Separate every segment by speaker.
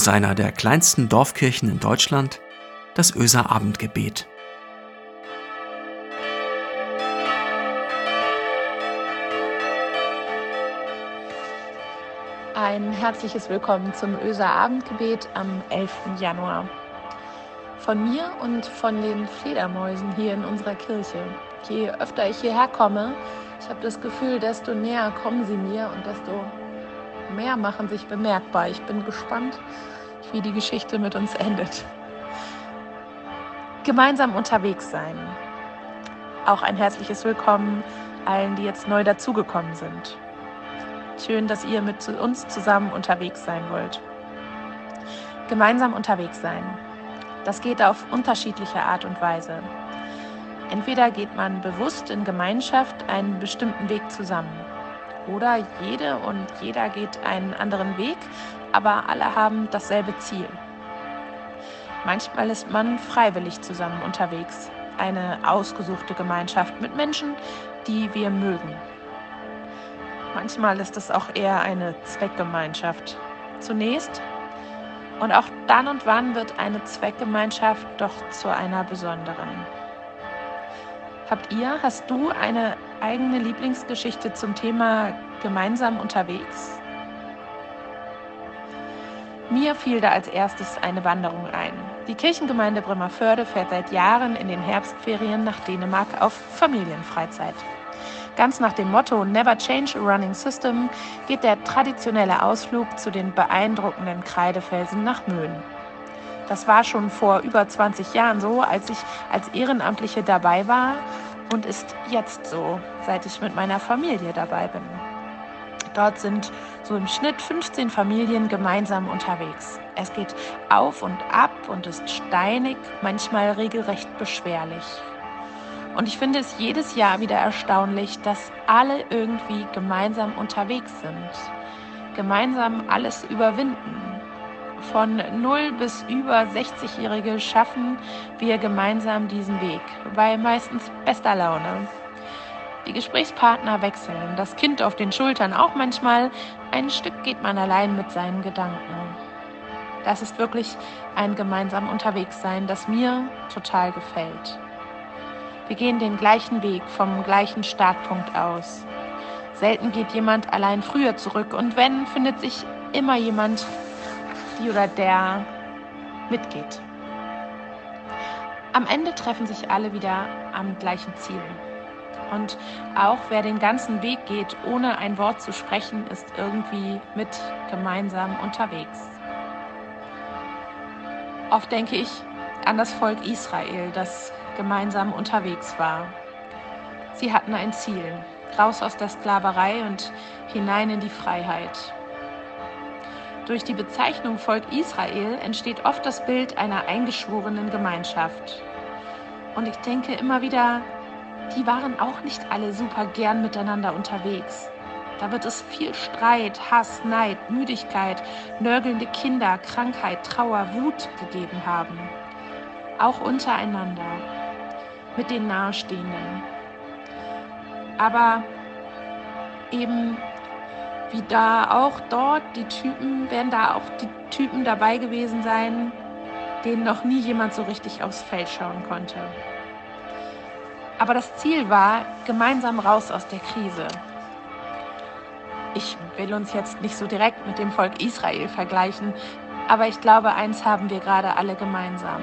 Speaker 1: aus einer der kleinsten Dorfkirchen in Deutschland, das Öser Abendgebet.
Speaker 2: Ein herzliches Willkommen zum Öser Abendgebet am 11. Januar. Von mir und von den Fledermäusen hier in unserer Kirche. Je öfter ich hierher komme, ich habe das Gefühl, desto näher kommen sie mir und desto mehr machen sich bemerkbar. Ich bin gespannt, wie die Geschichte mit uns endet. Gemeinsam unterwegs sein. Auch ein herzliches Willkommen allen, die jetzt neu dazugekommen sind. Schön, dass ihr mit uns zusammen unterwegs sein wollt. Gemeinsam unterwegs sein. Das geht auf unterschiedliche Art und Weise. Entweder geht man bewusst in Gemeinschaft einen bestimmten Weg zusammen oder jede und jeder geht einen anderen Weg, aber alle haben dasselbe Ziel. Manchmal ist man freiwillig zusammen unterwegs, eine ausgesuchte Gemeinschaft mit Menschen, die wir mögen. Manchmal ist es auch eher eine Zweckgemeinschaft. Zunächst und auch dann und wann wird eine Zweckgemeinschaft doch zu einer besonderen. Habt ihr, hast du eine eigene Lieblingsgeschichte zum Thema gemeinsam unterwegs? Mir fiel da als erstes eine Wanderung ein. Die Kirchengemeinde Bremerförde fährt seit Jahren in den Herbstferien nach Dänemark auf Familienfreizeit. Ganz nach dem Motto Never Change a Running System geht der traditionelle Ausflug zu den beeindruckenden Kreidefelsen nach Möhn. Das war schon vor über 20 Jahren so, als ich als Ehrenamtliche dabei war und ist jetzt so, seit ich mit meiner Familie dabei bin. Dort sind so im Schnitt 15 Familien gemeinsam unterwegs. Es geht auf und ab und ist steinig, manchmal regelrecht beschwerlich. Und ich finde es jedes Jahr wieder erstaunlich, dass alle irgendwie gemeinsam unterwegs sind, gemeinsam alles überwinden. Von 0 bis über 60-Jährige schaffen wir gemeinsam diesen Weg, bei meistens bester Laune. Die Gesprächspartner wechseln, das Kind auf den Schultern auch manchmal. Ein Stück geht man allein mit seinen Gedanken. Das ist wirklich ein gemeinsam Unterwegssein, das mir total gefällt. Wir gehen den gleichen Weg vom gleichen Startpunkt aus. Selten geht jemand allein früher zurück und wenn, findet sich immer jemand, die oder der mitgeht. Am Ende treffen sich alle wieder am gleichen Ziel. Und auch wer den ganzen Weg geht, ohne ein Wort zu sprechen, ist irgendwie mit gemeinsam unterwegs. Oft denke ich an das Volk Israel, das gemeinsam unterwegs war. Sie hatten ein Ziel, raus aus der Sklaverei und hinein in die Freiheit. Durch die Bezeichnung Volk Israel entsteht oft das Bild einer eingeschworenen Gemeinschaft. Und ich denke immer wieder, die waren auch nicht alle super gern miteinander unterwegs. Da wird es viel Streit, Hass, Neid, Müdigkeit, nörgelnde Kinder, Krankheit, Trauer, Wut gegeben haben. Auch untereinander, mit den Nahestehenden. Aber eben wie da auch dort die Typen, werden da auch die Typen dabei gewesen sein, denen noch nie jemand so richtig aufs Feld schauen konnte. Aber das Ziel war, gemeinsam raus aus der Krise. Ich will uns jetzt nicht so direkt mit dem Volk Israel vergleichen, aber ich glaube, eins haben wir gerade alle gemeinsam.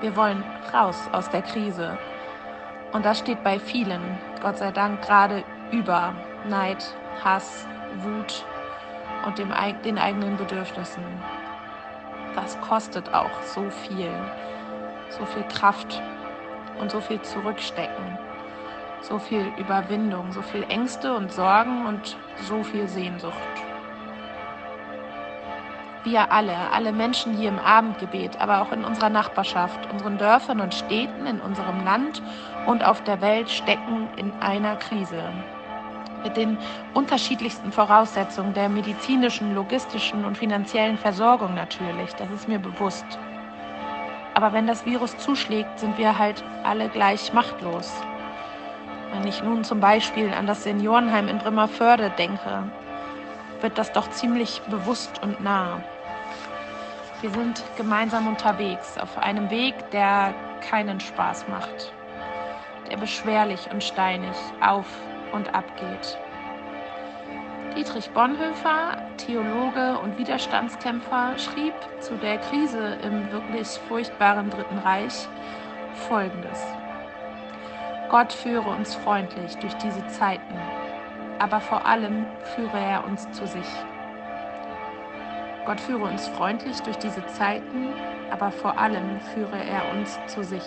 Speaker 2: Wir wollen raus aus der Krise. Und das steht bei vielen, Gott sei Dank, gerade über Neid, Hass, Wut und dem, den eigenen Bedürfnissen. Das kostet auch so viel, so viel Kraft und so viel Zurückstecken, so viel Überwindung, so viel Ängste und Sorgen und so viel Sehnsucht. Wir alle, alle Menschen hier im Abendgebet, aber auch in unserer Nachbarschaft, unseren Dörfern und Städten, in unserem Land und auf der Welt stecken in einer Krise mit den unterschiedlichsten Voraussetzungen der medizinischen, logistischen und finanziellen Versorgung natürlich, das ist mir bewusst. Aber wenn das Virus zuschlägt, sind wir halt alle gleich machtlos. Wenn ich nun zum Beispiel an das Seniorenheim in Bremerförde denke, wird das doch ziemlich bewusst und nah. Wir sind gemeinsam unterwegs auf einem Weg, der keinen Spaß macht, der beschwerlich und steinig auf und ab geht. Dietrich Bonhoeffer, Theologe und Widerstandskämpfer, schrieb zu der Krise im wirklich furchtbaren Dritten Reich Folgendes. Gott führe uns freundlich durch diese Zeiten, aber vor allem führe er uns zu sich. Gott führe uns freundlich durch diese Zeiten, aber vor allem führe er uns zu sich.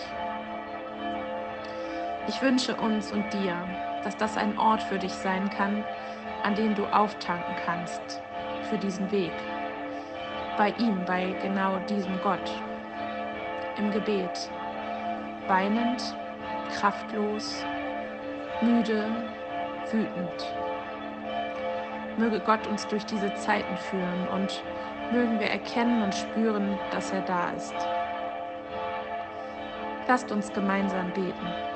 Speaker 2: Ich wünsche uns und dir, dass das ein Ort für dich sein kann, an dem du auftanken kannst für diesen Weg. Bei ihm, bei genau diesem Gott. Im Gebet. Weinend, kraftlos, müde, wütend. Möge Gott uns durch diese Zeiten führen und mögen wir erkennen und spüren, dass er da ist. Lasst uns gemeinsam beten.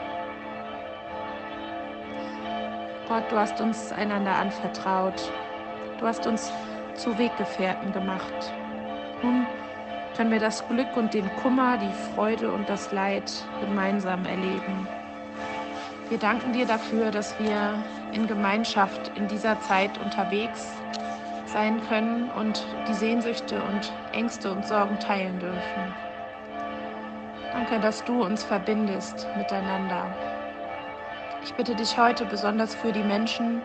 Speaker 2: Gott, du hast uns einander anvertraut. Du hast uns zu Weggefährten gemacht. Nun können wir das Glück und den Kummer, die Freude und das Leid gemeinsam erleben. Wir danken dir dafür, dass wir in Gemeinschaft in dieser Zeit unterwegs sein können und die Sehnsüchte und Ängste und Sorgen teilen dürfen. Danke, dass du uns verbindest miteinander. Ich bitte dich heute besonders für die Menschen,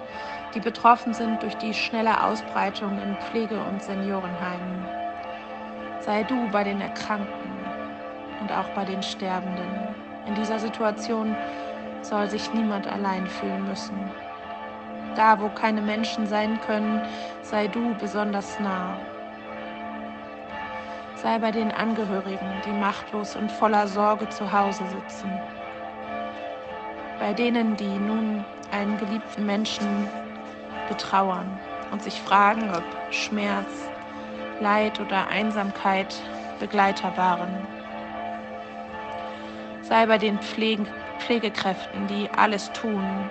Speaker 2: die betroffen sind durch die schnelle Ausbreitung in Pflege- und Seniorenheimen. Sei du bei den Erkrankten und auch bei den Sterbenden. In dieser Situation soll sich niemand allein fühlen müssen. Da, wo keine Menschen sein können, sei du besonders nah. Sei bei den Angehörigen, die machtlos und voller Sorge zu Hause sitzen. Bei denen, die nun einen geliebten Menschen betrauern und sich fragen, ob Schmerz, Leid oder Einsamkeit Begleiter waren. Sei bei den Pflege Pflegekräften, die alles tun,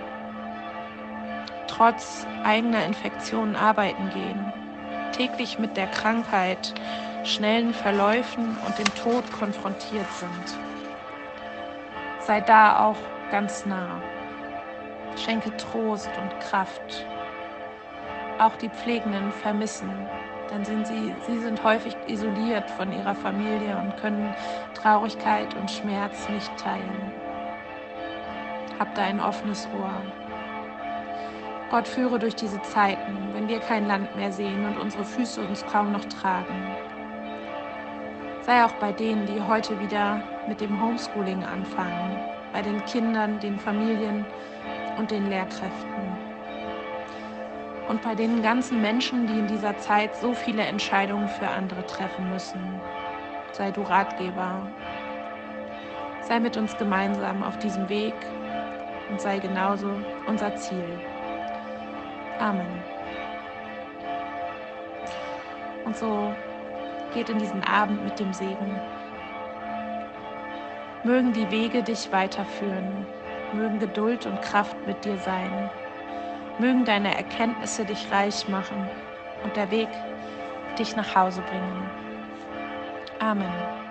Speaker 2: trotz eigener Infektionen arbeiten gehen, täglich mit der Krankheit, schnellen Verläufen und dem Tod konfrontiert sind. Sei da auch ganz nah. Schenke Trost und Kraft. Auch die Pflegenden vermissen, dann sind sie, sie sind häufig isoliert von ihrer Familie und können Traurigkeit und Schmerz nicht teilen. Hab da ein offenes Ohr. Gott führe durch diese Zeiten, wenn wir kein Land mehr sehen und unsere Füße uns kaum noch tragen. Sei auch bei denen, die heute wieder mit dem Homeschooling anfangen, bei den Kindern, den Familien und den Lehrkräften. Und bei den ganzen Menschen, die in dieser Zeit so viele Entscheidungen für andere treffen müssen. Sei du Ratgeber. Sei mit uns gemeinsam auf diesem Weg und sei genauso unser Ziel. Amen. Und so geht in diesen Abend mit dem Segen. Mögen die Wege dich weiterführen, mögen Geduld und Kraft mit dir sein, mögen deine Erkenntnisse dich reich machen und der Weg dich nach Hause bringen. Amen.